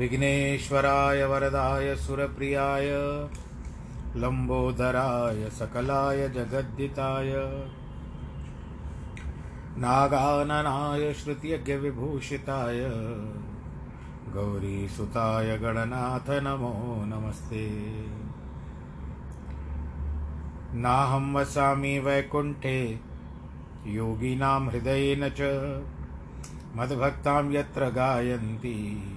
विघ्नेश्वराय वरदाय सुरप्रियाय लम्बोदराय सकलाय जगद्दिताय। नागाननाय श्रुत्यज्ञविभूषिताय गौरीसुताय गणनाथ नमो नमस्ते। नाहं वसामि वैकुण्ठे, योगिनां हृदयेन च, मद्भक्तां यत्र गायन्ति।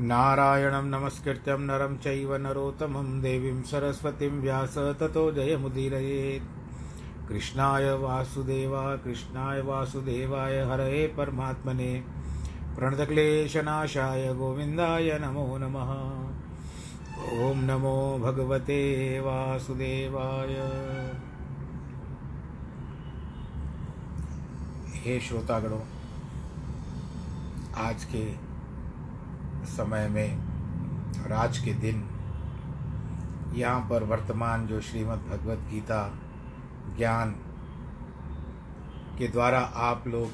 नारायणं नमस्कृत्यं नरं चैव नरोत्तमं देवीं सरस्वतीं व्यास ततो जयमुदीरयेत्। कृष्णाय वासुदेवा कृष्णाय वासुदेवाय, हरये परमात्मने। प्रणतक्लेशनाशाय गोविन्दाय नमो नमः। ॐ नमो भगवते वासुदेवाय। हे श्रोतागणों, आज के समय में और आज के दिन, यहाँ पर वर्तमान जो श्रीमद् भगवत गीता ज्ञान के द्वारा आप लोग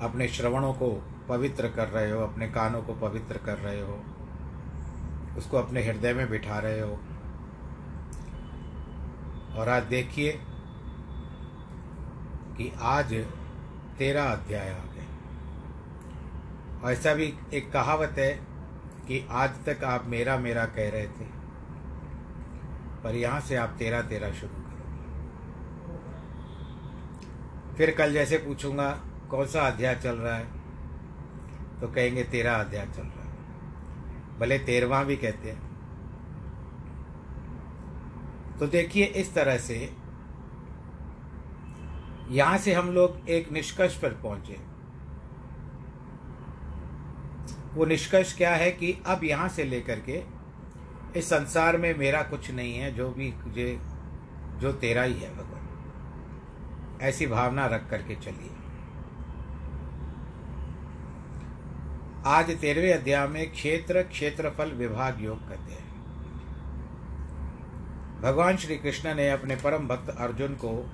अपने श्रवणों को पवित्र कर रहे हो, अपने कानों को पवित्र कर रहे हो, उसको अपने हृदय में बिठा रहे हो। और आज देखिए कि आज तेरा अध्याय आ और ऐसा भी एक कहावत है कि आज तक आप मेरा मेरा कह रहे थे, पर यहाँ से आप तेरा तेरा शुरू करोगे। फिर कल जैसे पूछूँगा, कौन सा अध्याय चल रहा है? तो कहेंगे, तेरा अध्याय चल रहा है। भले तेरवा भी कहते हैं। तो देखिए, इस तरह से यहाँ से हम लोग एक निष्कर्ष पर पहुँचे। वो निष्कर्ष क्या है कि अब यहाँ से लेकर के इस संसार में मेरा कुछ नहीं है, जो भी जे, जो तेरा ही है भगवान। ऐसी भावना रख करके चलिए। आज तेरहवें अध्याय में क्षेत्र, क्षेत्रफल विभाग योग कहते हैं। भगवान श्री कृष्ण ने अपने परम भक्त अर्जुन को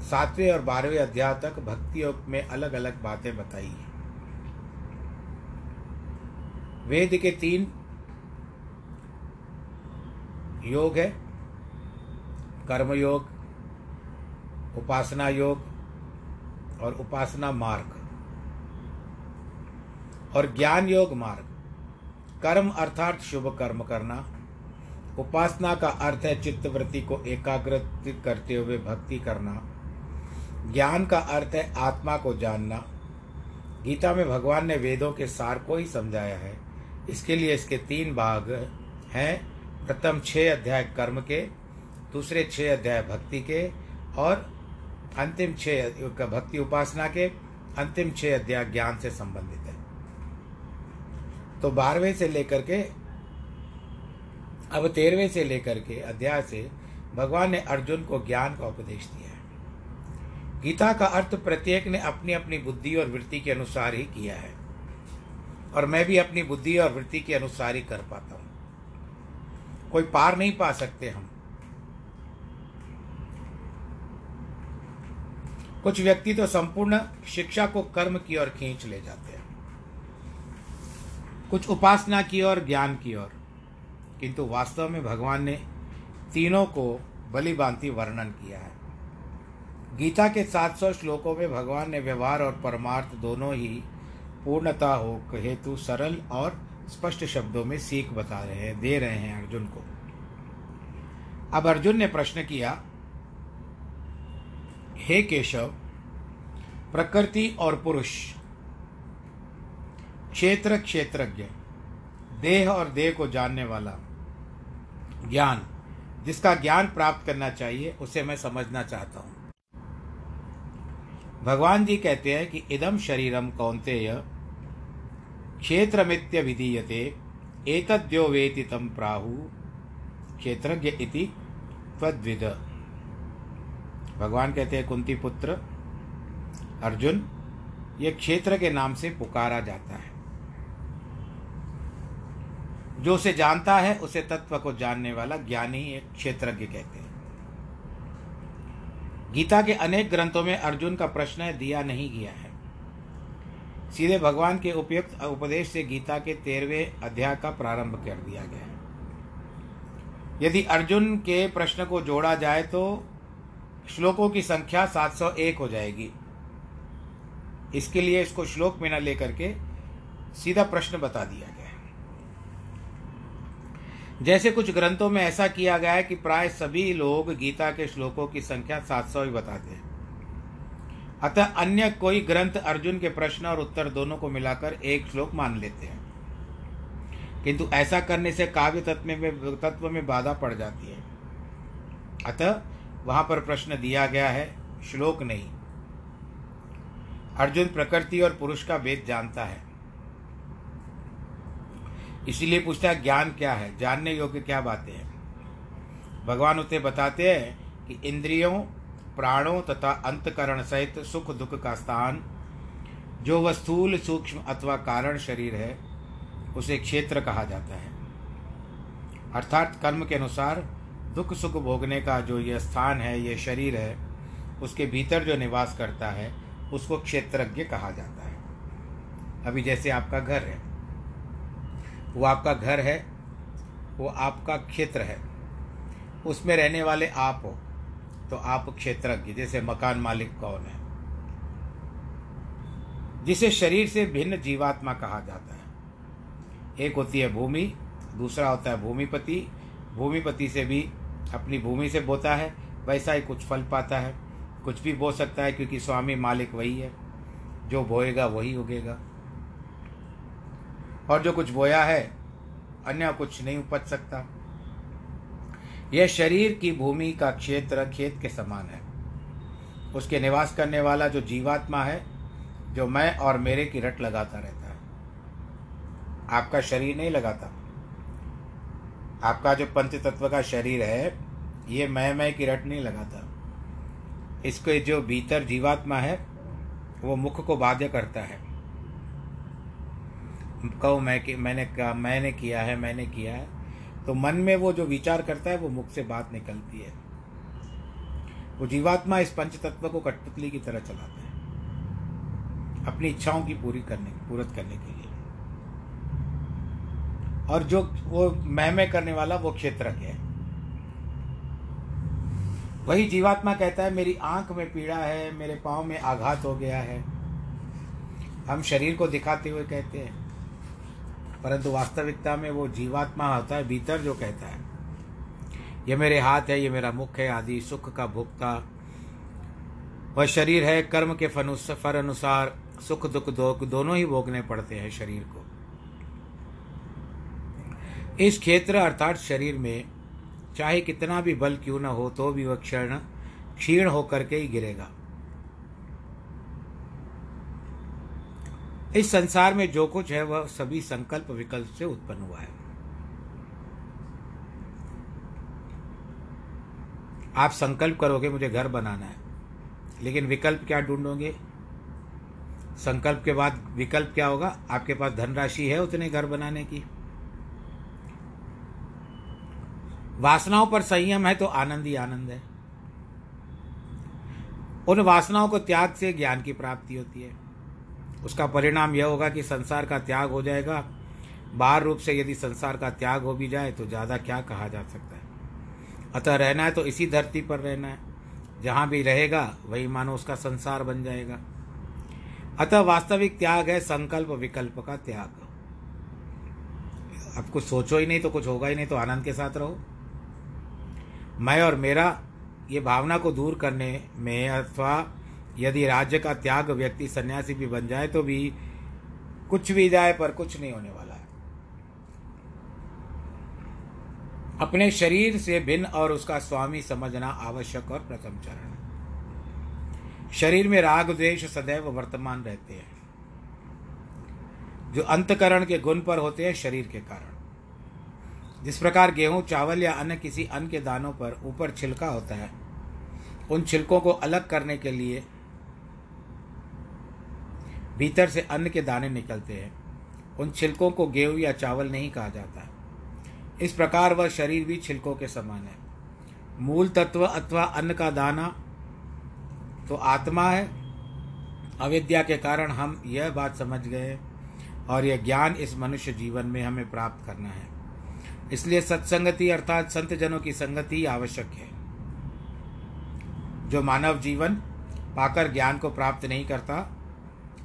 सातवें और बारहवें अध्याय तक भक्ति योग में अलग अलग बातें बताई वेद के तीन योग है कर्म योग उपासना योग और उपासना मार्ग। और ज्ञान योग मार्ग। कर्म अर्थात शुभ कर्म करना। उपासना का अर्थ है चित्तवृत्ति को एकाग्रत करते हुए भक्ति करना। ज्ञान का अर्थ है आत्मा को जानना। गीता में भगवान ने वेदों के सार को ही समझाया है। इसके लिए इसके तीन भाग हैं। प्रथम छह अध्याय कर्म के, दूसरे छह अध्याय भक्ति के, और अंतिम छह भक्ति उपासना के, अंतिम छह अध्याय ज्ञान से संबंधित है। तो बारहवें से लेकर के, अब तेरहवें से लेकर के अध्याय से भगवान ने अर्जुन को ज्ञान का उपदेश दिया है। गीता का अर्थ प्रत्येक ने अपनी अपनी बुद्धि और वृत्ति के अनुसार ही किया है। और मैं भी अपनी बुद्धि और वृत्ति के अनुसार ही कर पाता हूँ। कोई पार नहीं पा सकते हम। कुछ व्यक्ति तो संपूर्ण शिक्षा को कर्म की ओर खींच ले जाते हैं। कुछ उपासना की ओर, ज्ञान की ओर। किंतु वास्तव में भगवान ने तीनों को बलि बांति वर्णन किया है। गीता के 700 श्लोकों में भगवान ने व्यवहार और परमार्थ दोनों ही पूर्णता हो, हेतु सरल और स्पष्ट शब्दों में सीख बता रहे हैं, दे रहे हैं अर्जुन को। अब अर्जुन ने प्रश्न किया, हे केशव, प्रकृति और पुरुष, क्षेत्र क्षेत्रज्ञ, देह और देह को जानने वाला ज्ञान, जिसका ज्ञान प्राप्त करना चाहिए, उसे मैं समझना चाहता हूँ। भगवान जी कहते हैं कि इदम शरीरम कौंतेय क्षेत्रमित्य विधीयते एतद्यो वेति तम प्राहु, क्षेत्रज्ञ इति त्वद्विद। भगवान कहते हैं कुंती पुत्र अर्जुन, ये क्षेत्र के नाम से पुकारा जाता है। जो उसे जानता है, उसे तत्व को जानने वाला ज्ञानी एक क्षेत्रज्ञ कहते हैं। गीता के अनेक ग्रंथों में अर्जुन का प्रश्न दिया नहीं गया है। सीधे भगवान के उपयुक्त उपदेश से गीता के तेरहवें अध्याय का प्रारंभ कर दिया गया है। यदि अर्जुन के प्रश्न को जोड़ा जाए तो श्लोकों की संख्या 701 हो जाएगी। इसके लिए इसको श्लोक में न लेकर के सीधा प्रश्न बता दिया गया है। जैसे कुछ ग्रंथों में ऐसा किया गया है कि प्राय सभी लोग गीता के श्लोकों की संख्या सात सौ ही बताते हैं। अतः अन्य कोई ग्रंथ अर्जुन के प्रश्न और उत्तर दोनों को मिलाकर एक श्लोक मान लेते हैं। किंतु ऐसा करने से काव्य तत्व में तत्व में बाधा पड़ जाती है। अतः वहाँ पर प्रश्न दिया गया है, श्लोक नहीं। अर्जुन प्रकृति और पुरुष का भेद जानता है। इसीलिए पूछता है, ज्ञान क्या है? जानने योग्य क्या बातें हैं? भगवान उसे बताते हैं कि इंद्रियों प्राणों तथा अंतकरण सहित सुख दुख का स्थान, जो वह स्थूल सूक्ष्म अथवा कारण शरीर है, उसे क्षेत्र कहा जाता है। अर्थात कर्म के अनुसार दुख सुख भोगने का जो यह स्थान है, यह शरीर है, उसके भीतर जो निवास करता है, उसको क्षेत्रज्ञ कहा जाता है। अभी जैसे आपका घर है, वो आपका घर है, वो आपका क्षेत्र है, उसमें रहने वाले आप हो। तो आप क्षेत्रज्ञ, जैसे मकान मालिक कौन है? जिसे शरीर से भिन्न जीवात्मा कहा जाता है। एक होती है भूमि, दूसरा होता है भूमिपति। भूमिपति से भी अपनी भूमि से बोता है, वैसा ही कुछ फल पाता है। कुछ भी बो सकता है, क्योंकि स्वामी मालिक वही है। जो बोएगा, वही उगेगा। और जो कुछ बोया है, अन्य कुछ नहीं उपज सकता। यह शरीर की भूमि का क्षेत्र खेत के समान है। उसके निवास करने वाला जो जीवात्मा है, जो मैं और मेरे की रट लगाता रहता है। आपका शरीर नहीं लगाता। आपका जो पंच तत्व का शरीर है, ये मैं मैं की रट नहीं लगाता। इसके जो भीतर जीवात्मा है, वो मुख को बाध्य करता है। कहो, मैं कि, मैंने कहा, मैंने किया है, मैंने किया है। तो मन में वो जो विचार करता है, वो मुख से बात निकलती है। वो जीवात्मा इस पंच तत्व को कठपुतली की तरह चलाता है। अपनी इच्छाओं की पूरी करने, पूरत करने के लिए। और जो वो महमे करने वाला, वो क्षेत्र है। वही जीवात्मा कहता है, मेरी आँख में पीड़ा है, मेरे पाँव में आघात हो गया है। हम शरीर को दिखाते हुए कहते हैं परंतु वास्तविकता में वो जीवात्मा होता है भीतर जो कहता है। ये मेरे हाथ है ये मेरा मुख है आदि सुख का भुगता वह शरीर है कर्म के फर अनुसार सुख दुख दो, दोनों ही भोगने पड़ते हैं शरीर को। इस क्षेत्र अर्थात शरीर में चाहे कितना भी बल क्यों न हो तो भी वह क्षण क्षीण होकर के ही गिरेगा। इस संसार में जो कुछ है, वह सभी संकल्प विकल्प से उत्पन्न हुआ है। आप संकल्प करोगे, मुझे घर बनाना है। लेकिन विकल्प क्या ढूंढोगे? संकल्प के बाद विकल्प क्या होगा? आपके पास धनराशि है उतने घर बनाने की। वासनाओं पर संयम है तो आनंद ही आनंद है। उन वासनाओं को त्याग से ज्ञान की प्राप्ति होती है। उसका परिणाम यह होगा कि संसार का त्याग हो जाएगा। बाहर रूप से यदि संसार का त्याग हो भी जाए तो ज़्यादा क्या कहा जा सकता है? अतः रहना है तो इसी धरती पर रहना है। जहाँ भी रहेगा, वही मानो उसका संसार बन जाएगा। अतः वास्तविक त्याग है संकल्प विकल्प का त्याग। अब कुछ सोचो ही नहीं तो कुछ होगा ही नहीं तो आनंद के साथ रहो। मैं और मेरा ये भावना को दूर करने में अथवा यदि राज्य का त्याग व्यक्ति सन्यासी भी बन जाए तो भी कुछ भी जाए पर कुछ नहीं होने वाला है। अपने शरीर से भिन्न और उसका स्वामी समझना आवश्यक और प्रथम चरण शरीर में राग, द्वेष सदैव वर्तमान रहते हैं। जो अंतकरण के गुण पर होते हैं, शरीर के कारण। जिस प्रकार गेहूँ, चावल या अन्य किसी अन्न के दानों पर ऊपर छिलका होता है, उन छिलकों को अलग करने के लिए भीतर से अन्न के दाने निकलते हैं। उन छिलकों को गेहूँ या चावल नहीं कहा जाता। इस प्रकार वह शरीर भी छिलकों के समान है। मूल तत्व अथवा अन्न का दाना तो आत्मा है। अविद्या के कारण हम यह बात समझ गए और यह ज्ञान इस मनुष्य जीवन में हमें प्राप्त करना है। इसलिए सत्संगति अर्थात संत जनों की संगति आवश्यक है। जो मानव जीवन पाकर ज्ञान को प्राप्त नहीं करता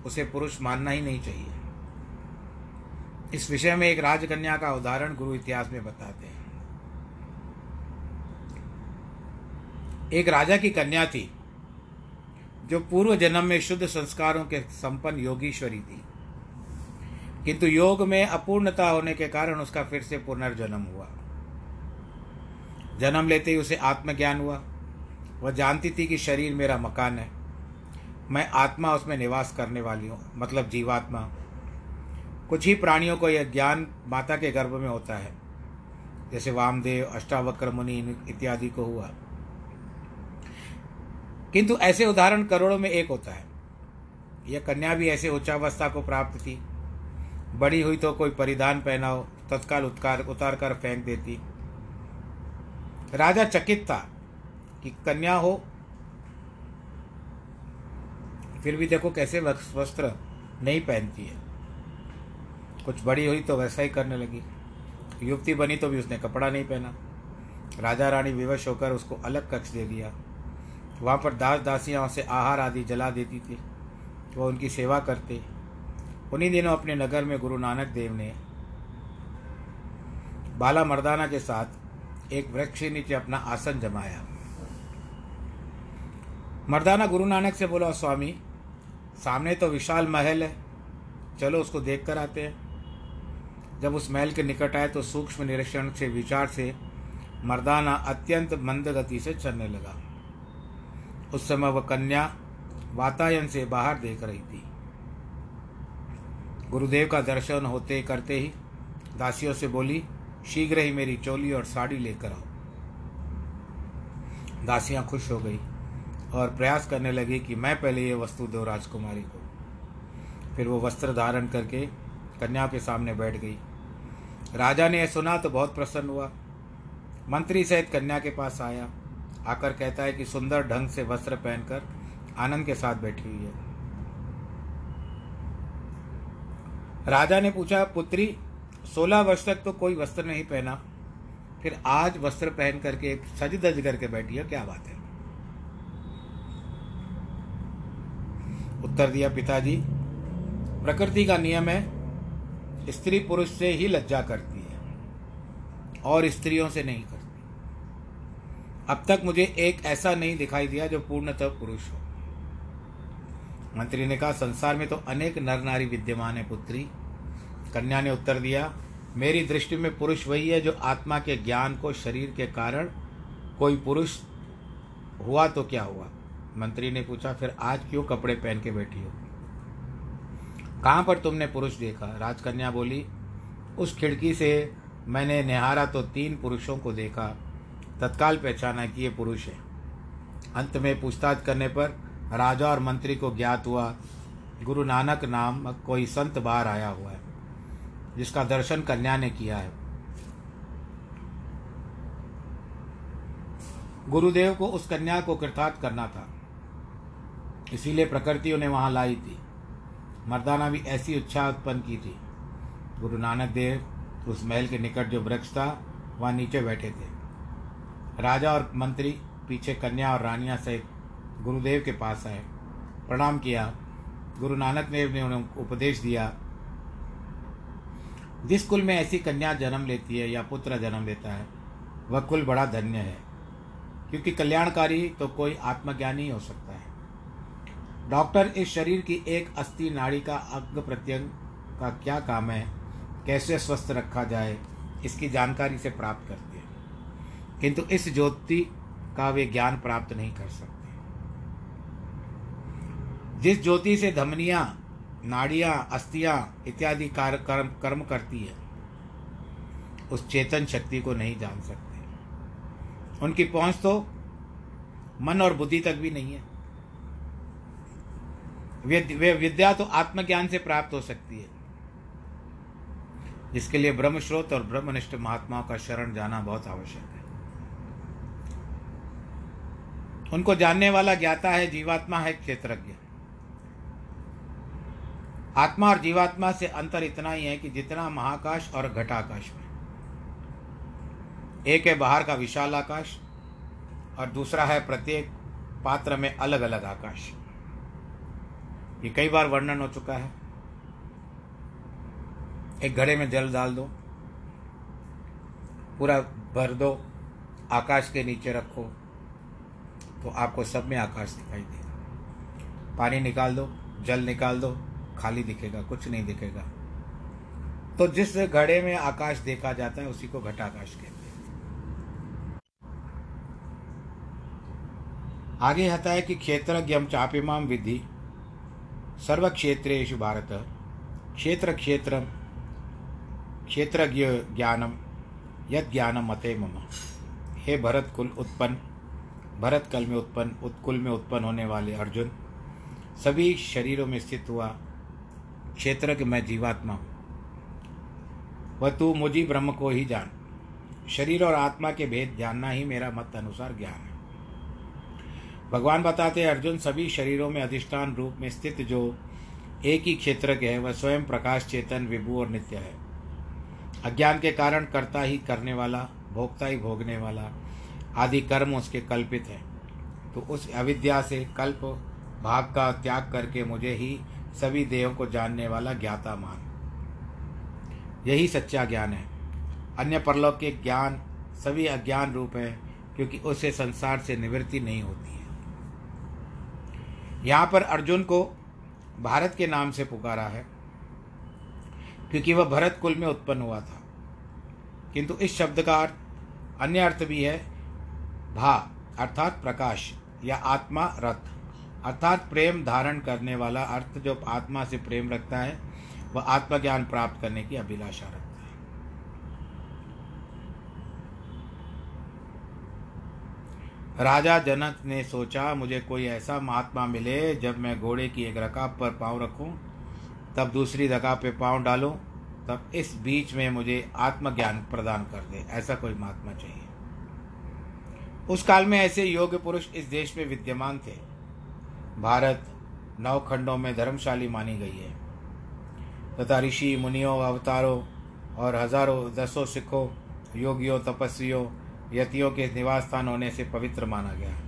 उसे पुरुष मानना ही नहीं चाहिए। इस विषय में एक राजकन्या का उदाहरण गुरु इतिहास में बताते हैं। एक राजा की कन्या थी, जो पूर्व जन्म में शुद्ध संस्कारों के संपन्न योगीश्वरी थी। किंतु योग में अपूर्णता होने के कारण उसका फिर से पुनर्जन्म हुआ। जन्म लेते ही उसे आत्मज्ञान हुआ। वह जानती थी कि शरीर मेरा मकान है। मैं आत्मा उसमें निवास करने वाली हूँ मतलब जीवात्मा। कुछ ही प्राणियों को यह ज्ञान माता के गर्भ में होता है। जैसे वामदेव, अष्टावक्र मुनि इत्यादि को हुआ। किंतु ऐसे उदाहरण करोड़ों में एक होता है। यह कन्या भी ऐसे उच्चावस्था को प्राप्त थी। बड़ी हुई तो कोई परिधान पहनाओ, तत्काल उतार उतार कर फेंक देती। राजा चकित था कि कन्या हो फिर भी देखो कैसे वस्त्र नहीं पहनती है। कुछ बड़ी हुई तो वैसा ही करने लगी। युवती बनी तो भी उसने कपड़ा नहीं पहना। राजा रानी विवश होकर उसको अलग कक्ष दे दिया। वहाँ पर दास दासियाँ उसे आहार आदि जला देती थी। वो उनकी सेवा करते। उन्हीं दिनों अपने नगर में गुरु नानक देव ने बाला मर्दाना के साथ एक वृक्ष के नीचे अपना आसन जमाया। मर्दाना गुरु नानक से बोला स्वामी सामने तो विशाल महल है। चलो उसको देख कर आते हैं। जब उस महल के निकट आए तो सूक्ष्म निरीक्षण से, विचार से मर्दाना अत्यंत मंद गति से चलने लगा। उस समय वह कन्या वातायन से बाहर देख रही थी। गुरुदेव का दर्शन होते करते ही दासियों से बोली, शीघ्र ही मेरी चोली और साड़ी लेकर आओ। दासियाँ खुश हो गई। और प्रयास करने लगी कि मैं पहले ये वस्तु दो राजकुमारी को। फिर वो वस्त्र धारण करके कन्या के सामने बैठ गई। राजा ने यह सुना तो बहुत प्रसन्न हुआ। मंत्री सहित कन्या के पास आया। आकर कहता है कि सुंदर ढंग से वस्त्र पहनकर आनंद के साथ बैठी हुई है। राजा ने पूछा, पुत्री, सोलह वर्ष तक तो कोई वस्त्र नहीं पहना, फिर आज वस्त्र पहन करके सज दज करके बैठी है, क्या बात है? उत्तर दिया पिताजी, प्रकृति का नियम है, स्त्री पुरुष से ही लज्जा करती है और स्त्रियों से नहीं करती। अब तक मुझे एक ऐसा नहीं दिखाई दिया जो पूर्णतः पुरुष हो। मंत्री ने कहा, संसार में तो अनेक नर नारी विद्यमान है, पुत्री। कन्या ने उत्तर दिया, मेरी दृष्टि में पुरुष वही है जो आत्मा के ज्ञान को, शरीर के कारण कोई पुरुष हुआ तो क्या हुआ? मंत्री ने पूछा, फिर आज क्यों कपड़े पहन के बैठी हो? कहाँ पर तुमने पुरुष देखा? राजकन्या बोली, उस खिड़की से मैंने निहारा तो तीन पुरुषों को देखा। तत्काल पहचाना कि ये पुरुष है। अंत में पूछताछ करने पर राजा और मंत्री को ज्ञात हुआ, गुरु नानक नाम कोई संत बाहर आया हुआ है, जिसका दर्शन कन्या ने किया है। गुरुदेव को उस कन्या को कृतार्थ करना था। इसीलिए प्रकृति उन्हें वहाँ लाई थी। मर्दाना भी ऐसी उत्साह उत्पन्न की थी। गुरु नानक देव, उस महल के निकट जो वृक्ष था, वहाँ नीचे बैठे थे। राजा और मंत्री, पीछे कन्या और रानियाँ सहित गुरुदेव के पास आए। प्रणाम किया। गुरु नानक देव ने उन्हें उपदेश दिया, जिस कुल में ऐसी कन्या जन्म लेती है या पुत्र जन्म लेता है, वह कुल बड़ा धन्य है, क्योंकि कल्याणकारी तो कोई आत्मज्ञानी हो सकता है। डॉक्टर इस शरीर की एक अस्थि नाड़ी का अंग प्रत्यंग का क्या काम है? कैसे स्वस्थ रखा जाए? इसकी जानकारी से प्राप्त करते हैं। किंतु इस ज्योति का वे ज्ञान प्राप्त नहीं कर सकते। जिस ज्योति से धमनियाँ, नाड़ियाँ, अस्थियाँ इत्यादि कार्य कर्म कर्म करती है, उस चेतन शक्ति को नहीं जान सकते। उनकी पहुँच तो मन और बुद्धि तक भी नहीं है। विद्या तो आत्मज्ञान से प्राप्त हो सकती है। जिसके लिए ब्रह्मश्रोत और ब्रह्मनिष्ठ महात्माओं का शरण जाना बहुत आवश्यक है। उनको जानने वाला ज्ञाता है, जीवात्मा है क्षेत्रज्ञ। आत्मा और जीवात्मा से अंतर इतना ही है कि जितना महाकाश और घटाकाश में। एक है बाहर का विशाल आकाश और दूसरा है प्रत्येक पात्र में अलग अलग आकाश। ये कई बार वर्णन हो चुका है। एक घड़े में जल डाल दो, पूरा भर दो, आकाश के नीचे रखो तो आपको सब में आकाश दिखाई देगा। पानी निकाल दो, जल निकाल दो, खाली दिखेगा, कुछ नहीं दिखेगा। तो जिस घड़े में आकाश देखा जाता है, उसी को घटाकाश कहते हैं। आगे आता है कि क्षेत्रज्ञम चापिमाम विधि सर्व क्षेत्रेशु भारत क्षेत्र क्षेत्र क्षेत्रज्ञ ज्ञानम यद ज्ञानम मते मम। हे भरत कुल उत्पन्न, भरत कल में उत्पन्न उत्कुल में उत्पन्न होने वाले अर्जुन, सभी शरीरों में स्थित हुआ क्षेत्र के मैं जीवात्मा हूँ। वह तू मुझी ब्रह्म को ही जान। शरीर और आत्मा के भेद जानना ही मेरा मत अनुसार ज्ञान है। भगवान बताते अर्जुन सभी शरीरों में अधिष्ठान रूप में स्थित जो एक ही क्षेत्र के है, वह स्वयं प्रकाश, चेतन, विभु और नित्य है। अज्ञान के कारण कर्ता ही करने वाला, भोक्ता ही भोगने वाला आदि कर्म उसके कल्पित हैं। तो उस अविद्या से कल्प, भाग का त्याग करके मुझे ही सभी देहों को जानने वाला ज्ञाता मान। यही सच्चा ज्ञान है। अन्य परलोक के ज्ञान सभी अज्ञान रूप है, क्योंकि उसे संसार से निवृत्ति नहीं होती है। यहाँ पर अर्जुन को भारत के नाम से पुकारा है, क्योंकि वह भरत कुल में उत्पन्न हुआ था। किंतु इस शब्द का अर्थ, अन्य अर्थ भी है, भा, अर्थात प्रकाश, या आत्मा, रथ। अर्थात प्रेम धारण करने वाला अर्थ, जो आत्मा से प्रेम रखता है, वह आत्मज्ञान प्राप्त करने की अभिलाषा रखता है। राजा जनक ने सोचा, मुझे कोई ऐसा महात्मा मिले जब मैं घोड़े की एक रकाब पर पाँव रखूँ, तब दूसरी रकाब पे पाँव डालूं, तब इस बीच में मुझे आत्मज्ञान प्रदान कर दे। ऐसा कोई महात्मा चाहिए। उस काल में ऐसे योग्य पुरुष इस देश में विद्यमान थे। भारत नौ खंडों में धर्मशाली मानी गई है। तथा ऋषि, मुनियों, अवतारों और हज़ारों दसों सिखों, योगियों, तपस्वियों यतियों के निवास स्थान होने से पवित्र माना गया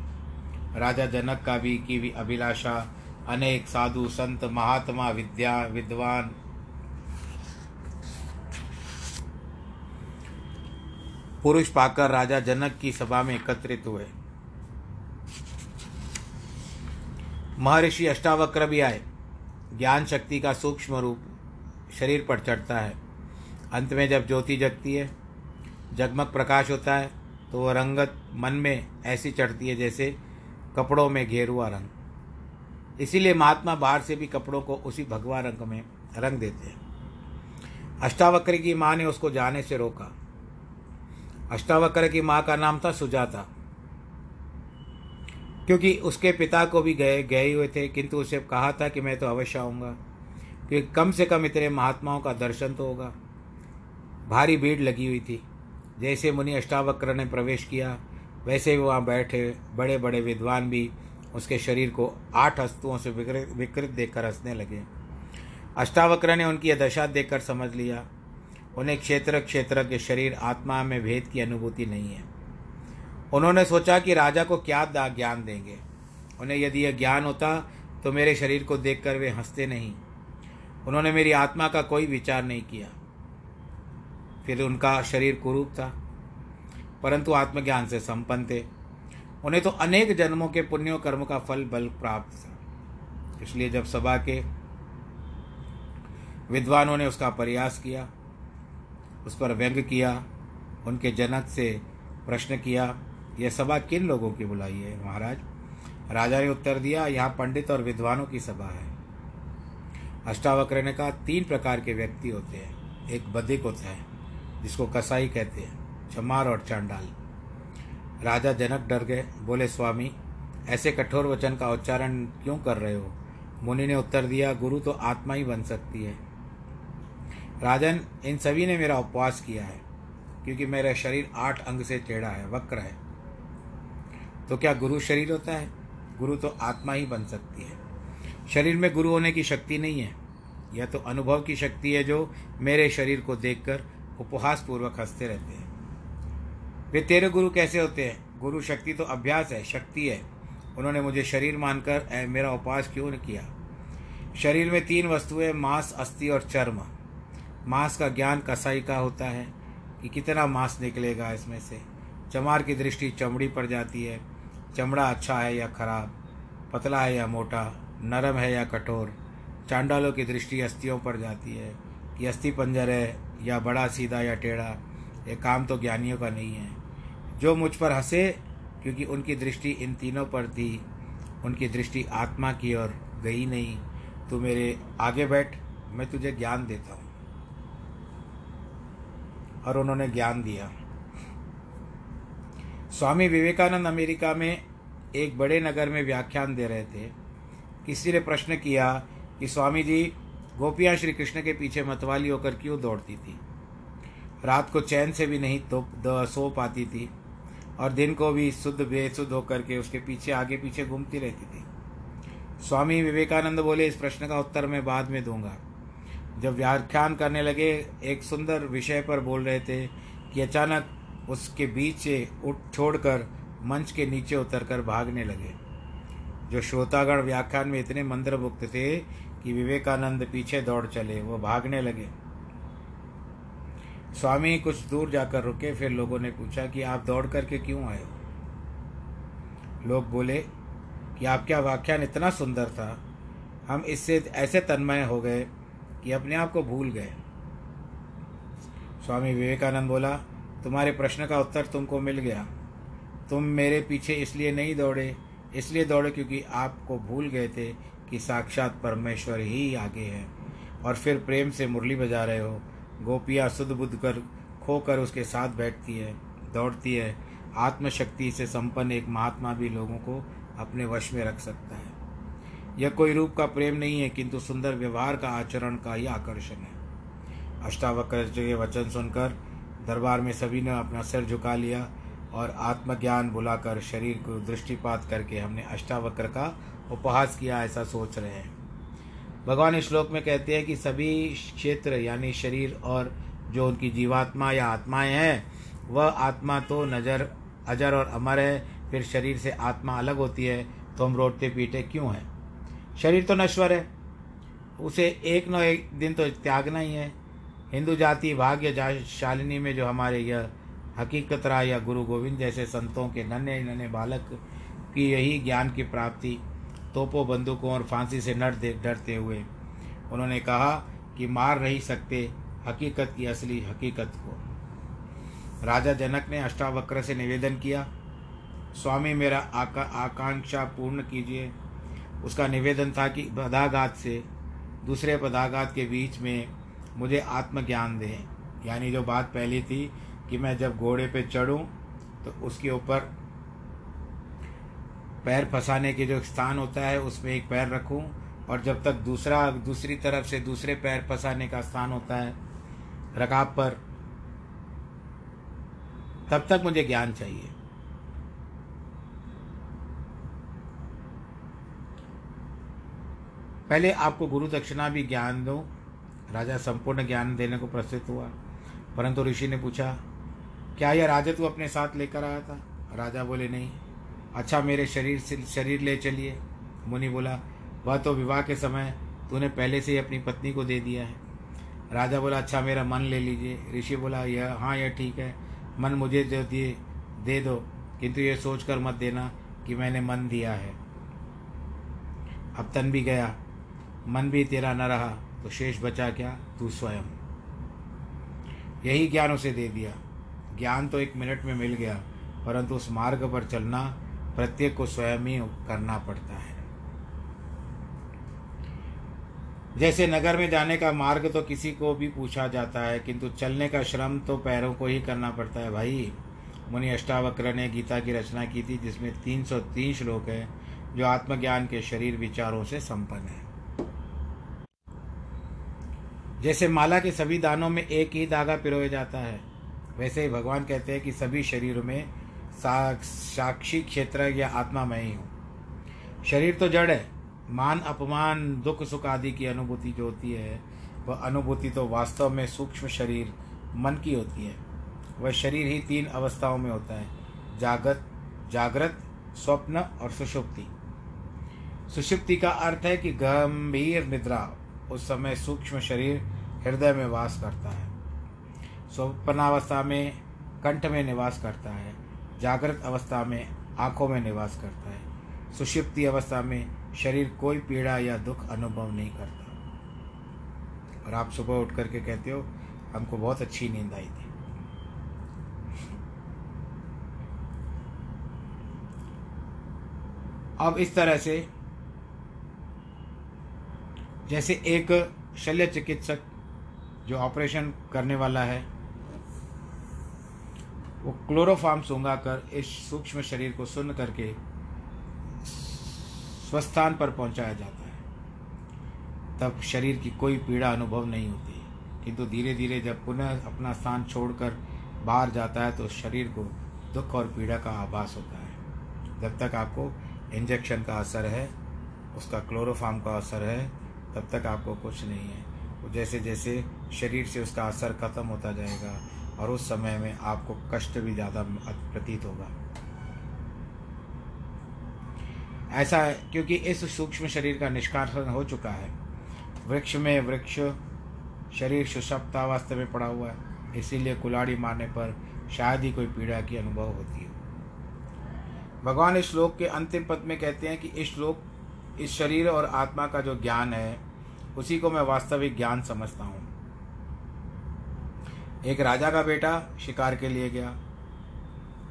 राजा जनक का भी की अभिलाषा, अनेक साधु संत, महात्मा, विद्या, विद्वान। पुरुष पाकर राजा जनक की सभा में एकत्रित हुए। महर्षि अष्टावक्र भी आए। ज्ञान शक्ति का सूक्ष्म रूप शरीर पर चढ़ता है। अंत में जब ज्योति जगती है, जगमग प्रकाश होता है तो वह रंगत मन में ऐसी चढ़ती है जैसे कपड़ों में घेरुआ रंग। इसीलिए महात्मा बाहर से भी कपड़ों को उसी भगवा रंग में रंग देते हैं। अष्टावक्र की माँ ने उसको जाने से रोका। अष्टावक्र की माँ का नाम था सुजाता। क्योंकि उसके पिता को भी गए गए हुए थे, किंतु उसे कहा था कि मैं तो अवश्य आऊँगा, क्योंकि कम से कम इतने महात्माओं का दर्शन तो होगा। भारी भीड़ लगी हुई थी। जैसे मुनि अष्टावक्र ने प्रवेश किया, वैसे ही वहाँ बैठे बड़े बड़े विद्वान भी उसके शरीर को आठ हस्तुओं से विकृत देखकर हंसने लगे। अष्टावक्र ने उनकी यह दशा देखकर समझ लिया, उन्हें क्षेत्र क्षेत्र के शरीर आत्मा में भेद की अनुभूति नहीं है। उन्होंने सोचा कि राजा को क्या ज्ञान देंगे। उन्हें यदि यह ज्ञान होता तो मेरे शरीर को देखकर वे हँसते नहीं। उन्होंने मेरी आत्मा का कोई विचार नहीं किया। फिर उनका शरीर कुरूप था। परंतु आत्मज्ञान से संपन्न थे। उन्हें तो अनेक जन्मों के पुण्यों कर्म का फल बल प्राप्त था। इसलिए जब सभा के विद्वानों ने उसका प्रयास किया, उस पर व्यंग किया, उनके जनक से प्रश्न किया, यह सभा किन लोगों की बुलाई है, महाराज? राजा ने उत्तर दिया, यहाँ पंडित और विद्वानों की सभा है। अष्टावक्र ने कहा, तीन प्रकार के व्यक्ति होते हैं। एक बधिक होता है जिसको कसाई कहते हैं, चमार और चांडाल। राजा जनक डर गए, बोले, स्वामी, ऐसे कठोर वचन का उच्चारण क्यों कर रहे हो? मुनि ने उत्तर दिया, गुरु तो आत्मा ही बन सकती है। राजन, इन सभी ने मेरा उपवास किया है, क्योंकि मेरा शरीर आठ अंग से टेढ़ा है, वक्र है। तो क्या गुरु शरीर होता है? गुरु तो आत्मा ही बन सकती है। शरीर में गुरु होने की शक्ति नहीं है। यह तो अनुभव की शक्ति है जो मेरे शरीर को देखकर उपहास पूर्वक हँसते रहते हैं। वे तेरे गुरु कैसे होते हैं? गुरु शक्ति तो अभ्यास है, शक्ति है। उन्होंने मुझे शरीर मानकर मेरा उपवास क्यों नहीं किया? शरीर में तीन वस्तुएँ, मांस, अस्थि और चर्म। मांस का ज्ञान कसाई का होता है कि कितना मांस निकलेगा इसमें से। चमार की दृष्टि चमड़ी पर जाती है। चमड़ा अच्छा है या खराब? पतला है या मोटा? नरम है या कठोर? चांडालों की दृष्टि अस्थियों पर जाती है कि अस्थि पंजर है या बड़ा सीधा या टेढ़ा, ये काम तो ज्ञानियों का नहीं है। जो मुझ पर हंसे, क्योंकि उनकी दृष्टि इन तीनों पर थी, उनकी दृष्टि आत्मा की ओर गई नहीं, तू मेरे आगे बैठ, मैं तुझे ज्ञान देता हूँ। और उन्होंने ज्ञान दिया। स्वामी विवेकानंद अमेरिका में एक बड़े नगर में व्याख्यान दे रहे थे। किसी ने प्रश्न किया कि स्वामी जी गोपियाँ श्री कृष्ण के पीछे मतवाली होकर क्यों दौड़ती थी? रात को चैन से भी नहीं तो सो पाती थी और दिन को भी शुद्ध बेशुद्ध होकर के उसके पीछे, आगे पीछे घूमती रहती थी। स्वामी विवेकानंद बोले, इस प्रश्न का उत्तर मैं बाद में दूँगा। जब व्याख्यान करने लगे, एक सुंदर विषय पर बोल रहे थे कि अचानक उसके बीच से उठ छोड़कर मंच के नीचे उतरकर भागने लगे। जो श्रोतागण व्याख्यान में इतने मंत्रमुक्त थे कि विवेकानंद पीछे दौड़ चले, वो भागने लगे। स्वामी कुछ दूर जाकर रुके, फिर लोगों ने पूछा कि आप दौड़ करके क्यों आए हो? लोग बोले कि आपका व्याख्यान इतना सुंदर था? हम इससे ऐसे तन्मय हो गए कि अपने आप को भूल गए। स्वामी विवेकानंद बोला, तुम्हारे प्रश्न का उत्तर तुमको मिल गया। तुम मेरे पीछे इसलिए नहीं दौड़े, इसलिए दौड़े क्योंकि आपको भूल गए थे कि साक्षात परमेश्वर ही आगे हैं। और फिर प्रेम से मुरली बजा रहे हो। गोपियाँ सुध बुद्ध कर, खोकर उसके साथ बैठती है, दौड़ती है। आत्मशक्ति से संपन्न एक महात्मा भी लोगों को अपने वश में रख सकता है। यह कोई रूप का प्रेम नहीं है, किंतु सुंदर व्यवहार का आचरण का ही आकर्षण है। अष्टावक्र के वचन सुनकर दरबार में सभी ने अपना सिर झुका लिया और आत्मज्ञान बुलाकर शरीर को दृष्टिपात करके हमने अष्टावक्र का उपहास किया, ऐसा सोच रहे हैं। भगवान इस श्लोक में कहते हैं कि सभी क्षेत्र, यानी शरीर और जो उनकी जीवात्मा या आत्माएँ हैं, वह आत्मा तो नज़र, अजर और अमर है, फिर शरीर से आत्मा अलग होती है तो हम रोटते पीटे क्यों हैं? शरीर तो नश्वर है। उसे एक न एक दिन तो त्यागना ही है। हिंदू जाति भाग्य शालिनी में जो हमारे यह हकीकत राय या गुरु गोविंद जैसे संतों के नन्हे नन्हे बालक की यही ज्ञान की प्राप्ति तोपों बंदूकों और फांसी से नर डरते हुए, उन्होंने कहा कि मार नहीं सकते हकीकत की असली हकीकत को। राजा जनक ने अष्टावक्र से निवेदन किया, स्वामी, मेरा आका आकांक्षा पूर्ण कीजिए। उसका निवेदन था कि पदाघात से दूसरे पदाघात के बीच में मुझे आत्मज्ञान दें। यानी जो बात पहली थी कि मैं जब घोड़े पे चढ़ूं तो उसके ऊपर पैर फंसाने के जो स्थान होता है, उसमें एक पैर रखूँ। और जब तक दूसरा, दूसरी तरफ़ से दूसरे पैर फंसाने का स्थान होता है, रकाब पर, तब तक मुझे ज्ञान चाहिए। पहले आपको गुरु दक्षिणा भी ज्ञान दो। राजा संपूर्ण ज्ञान देने को प्रस्तुत हुआ। परंतु ऋषि ने पूछा, क्या यह राजा तू अपने साथ लेकर आया था? राजा बोले, नहीं। अच्छा मेरे शरीर से, शरीर ले चलिए। मुनि बोला, वह तो विवाह के समय तूने पहले से ही अपनी पत्नी को दे दिया है। राजा बोला अच्छा मेरा मन ले लीजिए। ऋषि बोला, यह हाँ यह ठीक है। मन मुझे जो दिए, दे दो, किंतु ये सोचकर मत देना कि मैंने मन दिया है। अब तन भी गया, मन भी तेरा न रहा तो शेष बचा क्या? तू स्वयं। यही ज्ञान उसे दे दिया। ज्ञान तो एक मिनट में मिल गया, परंतु उस मार्ग पर चलना प्रत्येक को स्वयं ही करना पड़ता है। जैसे नगर में जाने का मार्ग तो किसी को भी पूछा जाता है, किंतु चलने का श्रम तो पैरों को ही करना पड़ता है भाई। मुनि अष्टावक्र ने गीता की रचना की थी, जिसमें तीन सौ तीन श्लोक है, जो आत्मज्ञान के शरीर विचारों से संपन्न है। जैसे माला के सभी दानों में एक ही धागा पिरोया जाता है, वैसे ही भगवान कहते हैं कि सभी शरीरों में साक्षी क्षेत्र या आत्मा मैं ही हूँ। शरीर तो जड़ है। मान, अपमान, दुख, सुख आदि की अनुभूति जो होती है, वह अनुभूति तो वास्तव में सूक्ष्म शरीर, मन की होती है। वह शरीर ही तीन अवस्थाओं में होता है। जागत, जागृत, स्वप्न और सुषुप्ति। सुषुप्ति का अर्थ है कि गंभीर निद्रा उस समय सूक्ष्म शरीर हृदय में वास करता है। स्वप्नावस्था में कंठ में निवास करता है। जागृत अवस्था में आँखों में निवास करता है। सुषिप्ति अवस्था में शरीर कोई पीड़ा या दुख अनुभव नहीं करता। और आप सुबह उठ करके कहते हो, हमको बहुत अच्छी नींद आई थी। अब इस तरह से, जैसे एक शल्य चिकित्सक जो ऑपरेशन करने वाला है वो क्लोरोफार्म सूंघा कर इस सूक्ष्म शरीर को सुन करके स्वस्थान पर पहुँचाया जाता है। तब शरीर की कोई पीड़ा अनुभव नहीं होती। किंतु धीरे धीरे जब पुनः अपना स्थान छोड़कर बाहर जाता है तो शरीर को दुख और पीड़ा का आभास होता है। जब तक आपको इंजेक्शन का असर है, उसका क्लोरोफार्म का असर है, तब तक आपको कुछ नहीं है। जैसे जैसे शरीर से उसका असर खत्म होता जाएगा और उस समय में आपको कष्ट भी ज़्यादा प्रतीत होगा। ऐसा है, क्योंकि इस सूक्ष्म शरीर का निष्कासन हो चुका है। वृक्ष में वृक्ष, शरीर सुषप्तावस्था में पड़ा हुआ है, इसीलिए कुलाड़ी मारने पर शायद ही कोई पीड़ा की अनुभव होती हो। भगवान इस श्लोक के अंतिम पद में कहते हैं कि इस श्लोक, इस शरीर और आत्मा का जो ज्ञान है, उसी को मैं वास्तविक ज्ञान समझता हूँ। एक राजा का बेटा शिकार के लिए गया।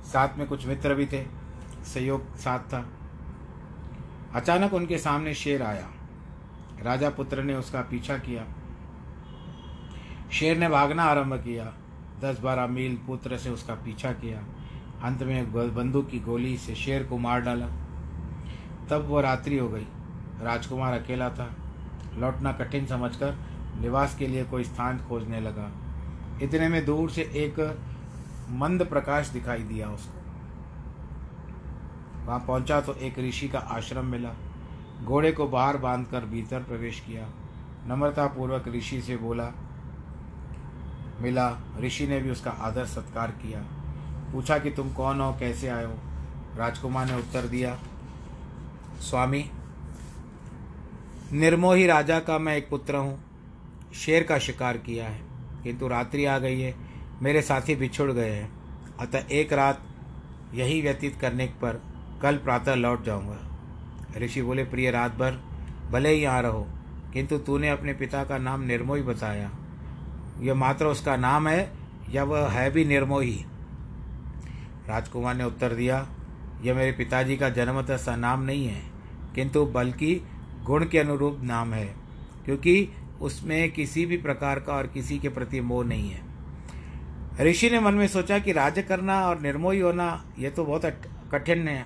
साथ में कुछ मित्र भी थे। सहयोग साथ था। अचानक उनके सामने शेर आया। राजा पुत्र ने उसका पीछा किया। शेर ने भागना आरंभ किया। दस बारह मील पुत्र से उसका पीछा किया। अंत में बंदूक की गोली से शेर को मार डाला। तब वह रात्रि हो गई। राजकुमार अकेला था। लौटना कठिन समझकर निवास के लिए कोई स्थान खोजने लगा। इतने में दूर से एक मंद प्रकाश दिखाई दिया उसको। वहाँ पहुँचा तो एक ऋषि का आश्रम मिला। घोड़े को बाहर बांधकर भीतर प्रवेश किया। नम्रता पूर्वक ऋषि से बोला, मिला। ऋषि ने भी उसका आदर सत्कार किया। पूछा कि तुम कौन हो, कैसे आए हो? राजकुमार ने उत्तर दिया, स्वामी, निर्मोही राजा का मैं एक पुत्र हूँ। शेर का शिकार किया है। किंतु रात्रि आ गई है, मेरे साथी बिछुड़ गए हैं। अतः एक रात यही व्यतीत करने पर कल प्रातः लौट जाऊँगा। ऋषि बोले, प्रिय रात भर भले ही यहाँ रहो, किंतु तूने अपने पिता का नाम निर्मोही बताया। यह मात्र उसका नाम है, या वह है भी निर्मोही? राजकुमार ने उत्तर दिया, यह मेरे पिताजी का जन्मतः नाम नहीं है, किंतु बल्कि गुण के अनुरूप नाम है, क्योंकि उसमें किसी भी प्रकार का और किसी के प्रति मोह नहीं है। ऋषि ने मन में सोचा कि राज्य करना और निर्मोही होना यह तो बहुत कठिन है।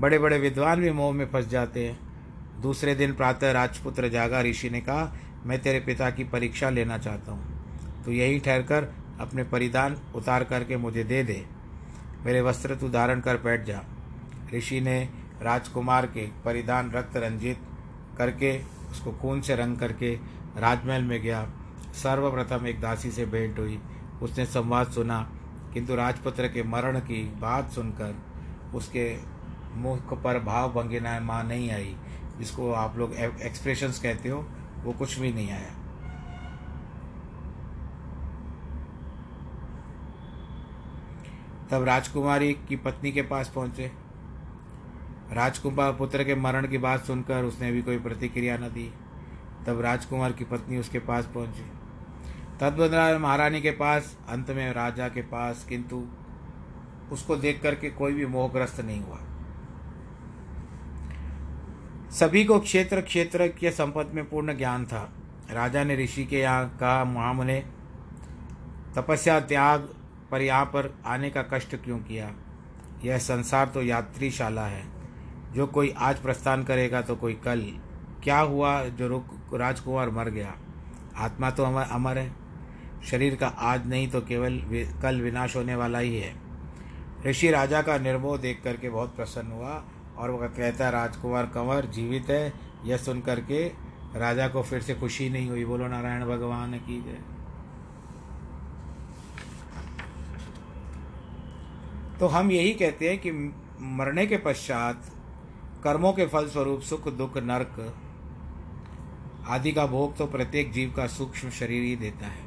बड़े बड़े विद्वान भी मोह में फंस जाते हैं। दूसरे दिन प्रातः राजपुत्र जागा, ऋषि ने कहा, मैं तेरे पिता की परीक्षा लेना चाहता हूँ। तो यही ठहर कर अपने परिधान उतार करके मुझे दे दे। मेरे वस्त्र तू धारण कर बैठ जा। ऋषि ने राजकुमार के परिधान रक्त रंजित करके उसको खून से रंग करके राजमहल में गया। सर्वप्रथम एक दासी से भेंट हुई। उसने संवाद सुना, किंतु राजपुत्र के मरण की बात सुनकर उसके मुख पर भाव भंगिना माँ नहीं आई। जिसको आप लोग एक्सप्रेशंस कहते हो, वो कुछ भी नहीं आया। तब राजकुमारी की पत्नी के पास पहुँचे। राजकुमार पुत्र के मरण की बात सुनकर उसने भी कोई प्रतिक्रिया न दी। तब राजकुमार की पत्नी उसके पास पहुँची। तदबदला महारानी के पास, अंत में राजा के पास, किंतु उसको देख करके कोई भी मोहग्रस्त नहीं हुआ। सभी को क्षेत्र क्षेत्र के संपत्ति में पूर्ण ज्ञान था। राजा ने ऋषि के यहाँ कहा महामुने तपस्या, त्याग पर यहाँ पर आने का कष्ट क्यों किया? यह संसार तो यात्रीशाला है। जो कोई आज प्रस्थान करेगा तो कोई कल। क्या हुआ जो रुक, राजकुमार मर गया? आत्मा तो अमर अमर है। शरीर का आज नहीं तो केवल कल विनाश होने वाला ही है। ऋषि राजा का निर्मोह देख करके बहुत प्रसन्न हुआ और वह कहता, राजकुमार कंवर, जीवित है? यह सुन करके राजा को फिर से खुशी नहीं हुई। बोलो, नारायण भगवान की जय। तो हम यही कहते हैं कि मरने के पश्चात कर्मों के फल स्वरूप सुख, दुख, नरक आदि का भोग तो प्रत्येक जीव का सूक्ष्म शरीर ही देता है,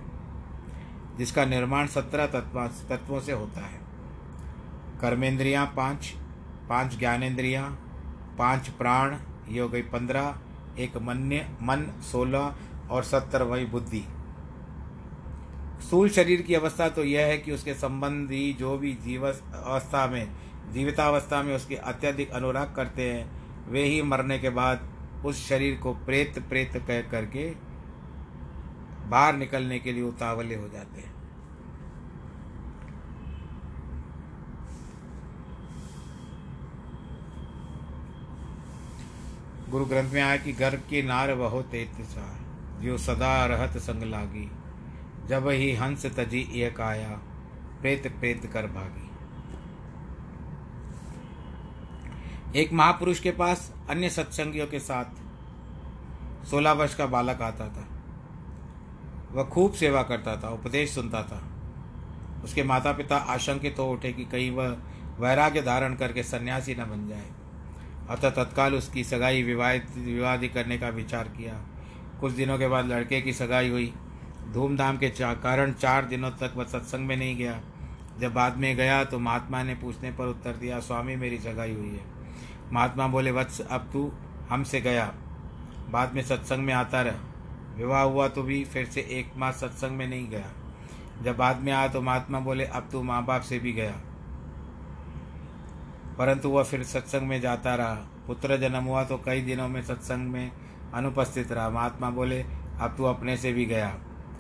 जिसका निर्माण सत्रह तत्व से होता है। कर्मेंद्रियाँ पाँच पाँच ज्ञानेन्द्रियाँ पाँच प्राण, ये हो गई पंद्रह, एक मन्य, मन सोलह और सत्तर वही बुद्धि। स्थूल शरीर की अवस्था तो यह है कि उसके संबंधी जो भी जीव अवस्था में, जीवितावस्था में उसके अत्यधिक अनुराग करते हैं, वे ही मरने के बाद उस शरीर को प्रेत प्रेत कह करके बाहर निकलने के लिए उतावले हो जाते हैं। गुरु ग्रंथ में आया कि घर के नार बहो तेत जो सदा रहत संग लागी, जब ही हंस तजी एक आया, प्रेत प्रेत कर भागी। एक महापुरुष के पास अन्य सत्संगियों के साथ सोलह वर्ष का बालक आता था। वह खूब सेवा करता था, उपदेश सुनता था। उसके माता पिता आशंकित हो उठे कि कहीं वह वैराग्य धारण करके सन्यासी न बन जाए। अतः तत्काल उसकी सगाई विवाहित, विवादी करने का विचार किया। कुछ दिनों के बाद लड़के की सगाई हुई। धूमधाम के कारण चार दिनों तक वह सत्संग में नहीं गया। जब बाद में गया तो महात्मा ने पूछने पर उत्तर दिया, स्वामी, मेरी सगाई हुई है। महात्मा बोले, वत्स, अब तू हमसे गया। बाद में सत्संग में आता रह। विवाह हुआ तो भी फिर से एक मास सत्संग में नहीं गया। जब बाद में आया तो महात्मा बोले, अब तू माँ बाप से भी गया। परंतु वह फिर सत्संग में जाता रहा। पुत्र जन्म हुआ तो कई दिनों में सत्संग में अनुपस्थित रहा। महात्मा बोले, अब तू अपने से भी गया।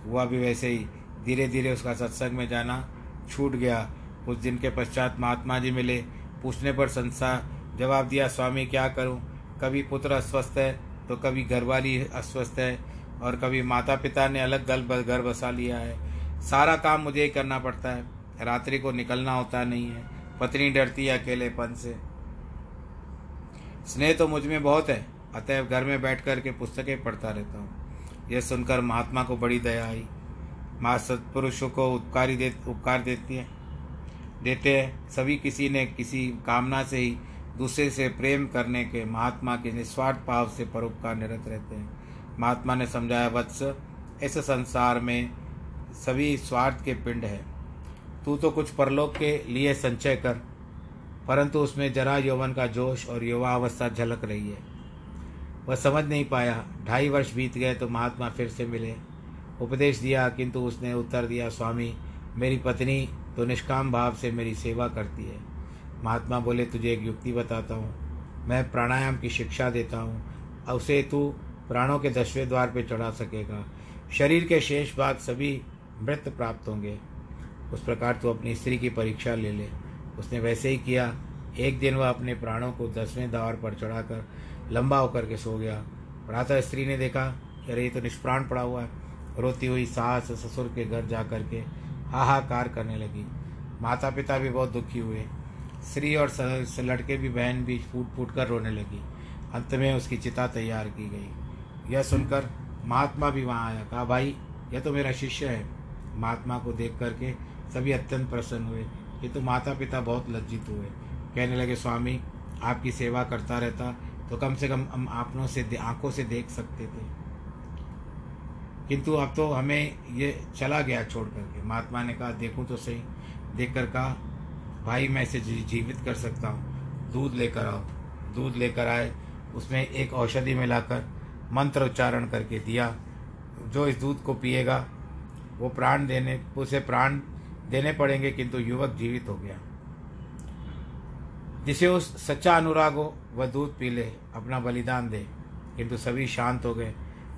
हुआ भी वैसे ही। धीरे धीरे उसका सत्संग में जाना छूट गया। कुछ दिन के पश्चात महात्मा जी मिले। पूछने पर संसार जवाब दिया, स्वामी, क्या करूँ? कभी पुत्र अस्वस्थ है तो कभी घरवाली अस्वस्थ है और कभी माता पिता ने अलग गल घर बसा लिया है। सारा काम मुझे ही करना पड़ता है। रात्रि को निकलना होता नहीं है। पत्नी डरती है अकेलेपन से। स्नेह तो मुझमें बहुत है। अतएव घर में बैठ कर के पुस्तकें पढ़ता रहता हूँ। यह सुनकर महात्मा को बड़ी दया आई। माँ सत्पुरुषों को उपकारी दे, उपकार देती है। देते हैं। सभी किसी ने किसी कामना से ही दूसरे से प्रेम करने के महात्मा के निस्वार्थ भाव से परोपकार निरत रहते हैं। महात्मा ने समझाया, वत्स, इस संसार में सभी स्वार्थ के पिंड है। तू तो कुछ परलोक के लिए संचय कर, परंतु उसमें जरा यौवन का जोश और युवा अवस्था झलक रही है। वह समझ नहीं पाया, ढाई वर्ष बीत गए तो महात्मा फिर से मिले। उपदेश दिया, किंतु उसने उत्तर दिया, स्वामी, मेरी पत्नी तो निष्काम भाव से मेरी सेवा करती है। महात्मा बोले, तुझे एक युक्ति बताता हूँ। मैं प्राणायाम की शिक्षा देता हूँ। उसे तू प्राणों के दसवें द्वार पर चढ़ा सकेगा। शरीर के शेष भाग सभी मृत प्राप्त होंगे। उस प्रकार तू अपनी स्त्री की परीक्षा ले ले। उसने वैसे ही किया। एक दिन वह अपने प्राणों को दसवें द्वार पर चढ़ाकर लंबा होकर के सो गया। प्रातः स्त्री ने देखा, अरे, ये तो निष्प्राण पड़ा हुआ है। रोती हुई सास ससुर के घर जा कर के हाहाकार करने लगी। माता पिता भी बहुत दुखी हुए। स्त्री और लड़के भी बहन भी फूट फूट कर रोने लगी। अंत में उसकी चिता तैयार की गई। यह सुनकर महात्मा भी वहाँ आया। कहा, भाई, यह तो मेरा शिष्य है। महात्मा को देख करके सभी अत्यंत प्रसन्न हुए। ये तो माता पिता बहुत लज्जित हुए। कहने लगे, स्वामी, आपकी सेवा करता रहता तो कम से कम हम आपनों से आँखों से देख सकते थे। किंतु अब तो हमें ये चला गया छोड़ करके। महात्मा ने कहा, देखूँ तो सही। देख कर कहा भाई, मैं इसे जीवित कर सकता हूँ। दूध लेकर आओ। दूध लेकर आए। उसमें एक औषधि मिलाकर मंत्र उच्चारण करके दिया। जो इस दूध को पिएगा, वो प्राण देने उसे प्राण देने पड़ेंगे, किंतु युवक जीवित हो गया। जिसे उस सच्चा अनुराग हो, वह दूध पी ले, अपना बलिदान दे। किंतु सभी शांत हो गए।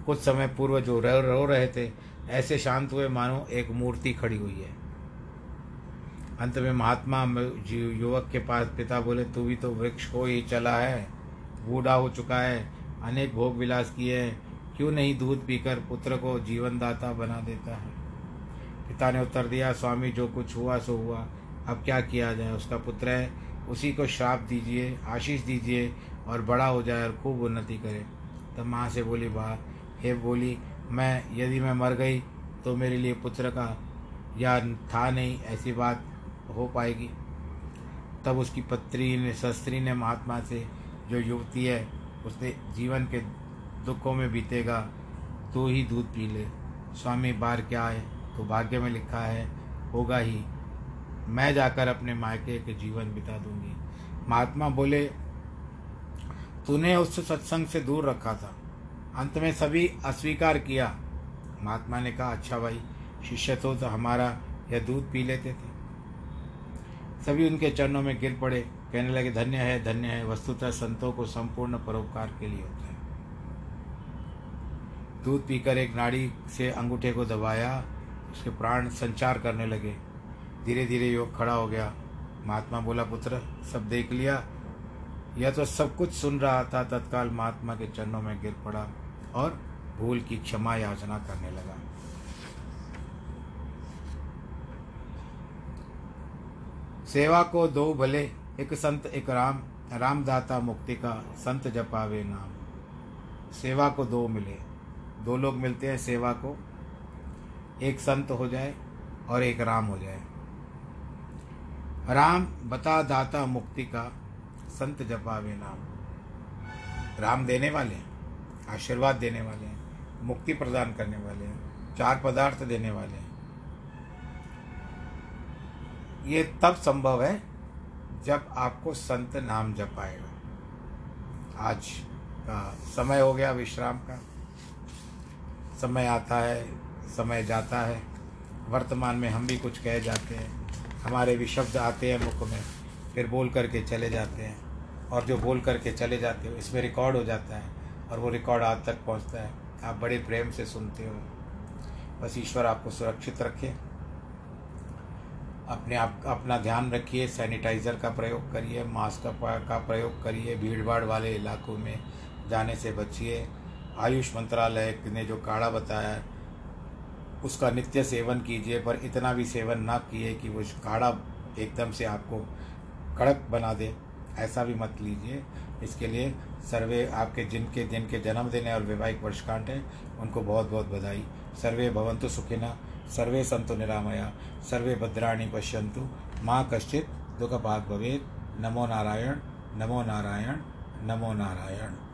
कुछ समय पूर्व जो रो रो रहे थे, ऐसे शांत हुए मानो एक मूर्ति खड़ी हुई है। अंत में महात्मा युवक के पास पिता बोले, तू भी तो वृक्ष को ही चला है, बूढ़ा हो चुका है, अनेक भोग विलास किए हैं, क्यों नहीं दूध पीकर पुत्र को जीवन दाता बना देता है? पिता ने उत्तर दिया, स्वामी, जो कुछ हुआ, सो हुआ, अब क्या किया जाए, उसका पुत्र है, उसी को श्राप दीजिए, आशीष दीजिए, और बड़ा हो जाए और खूब उन्नति करे। तब माँ से बोली, वाह, हे बोली, मैं, यदि मैं मर गई तो मेरे लिए पुत्र का या था नहीं, ऐसी बात हो पाएगी। तब उसकी पत्री ने शस्त्री ने महात्मा से जो युवती है उसने जीवन के दुखों में बीतेगा तो ही दूध पी ले। स्वामी बार क्या है? तो भाग्य में लिखा है होगा ही। मैं जाकर अपने मायके के जीवन बिता दूँगी। महात्मा बोले तूने उस सत्संग से दूर रखा था। अंत में सभी अस्वीकार किया। महात्मा ने कहा अच्छा भाई शिष्य तो, तो हमारा यह दूध पी लेते थे। सभी उनके चरणों में गिर पड़े, कहने लगे, धन्य है धन्य है, वस्तुतः संतों को संपूर्ण परोपकार के लिए होता है। दूध पीकर एक नाड़ी से अंगूठे को दबाया, उसके प्राण संचार करने लगे। धीरे धीरे योग खड़ा हो गया। महात्मा बोला, पुत्र, सब देख लिया? यह तो सब कुछ सुन रहा था। तत्काल महात्मा के चरणों में गिर पड़ा और भूल की क्षमा याचना करने लगा। सेवा को दो भले, एक संत, एक राम। रामदाता मुक्ति का संत जपावे नाम। सेवा को दो मिले। दो लोग मिलते हैं सेवा को। एक संत हो जाए और एक राम हो जाए। राम बता दाता मुक्ति का संत जपावे नाम। राम देने वाले हैं, आशीर्वाद देने वाले हैं, मुक्ति प्रदान करने वाले हैं, चार पदार्थ देने वाले हैं। ये तब संभव है जब आपको संत नाम जपाएगा आज का समय हो गया विश्राम का। समय आता है, समय जाता है। वर्तमान में हम भी कुछ कह जाते हैं। हमारे भी शब्द आते हैं मुख में, फिर बोल करके चले जाते हैं। और जो बोल करके चले जाते हो, इसमें रिकॉर्ड हो जाता है और वो रिकॉर्ड आज तक पहुँचता है। आप बड़े प्रेम से सुनते हो। बस ईश्वर आपको सुरक्षित रखे। अपने आप, अपना ध्यान रखिए, सैनिटाइज़र का प्रयोग करिए, मास्क का प्रयोग करिए भीड़ भाड़ वाले इलाकों में जाने से बचिए। आयुष मंत्रालय ने जो काढ़ा बताया है उसका नित्य सेवन कीजिए, पर इतना भी सेवन ना किए कि वो काढ़ा एकदम से आपको कड़क बना दे। ऐसा भी मत लीजिए। इसके लिए सर्वे आपके जिनके जिनके जन्मदिन है और वैवाहिक वर्षकांठ है, उनको बहुत बहुत बधाई। सर्वे भवंतु सुखिना सर्वे सन्तु निरामया, सर्वे भद्राणी पश्यन्तु, माँ कश्चित् दुःखभाग् भवेत्। नमो नारायण नमो नारायण नमो नारायण।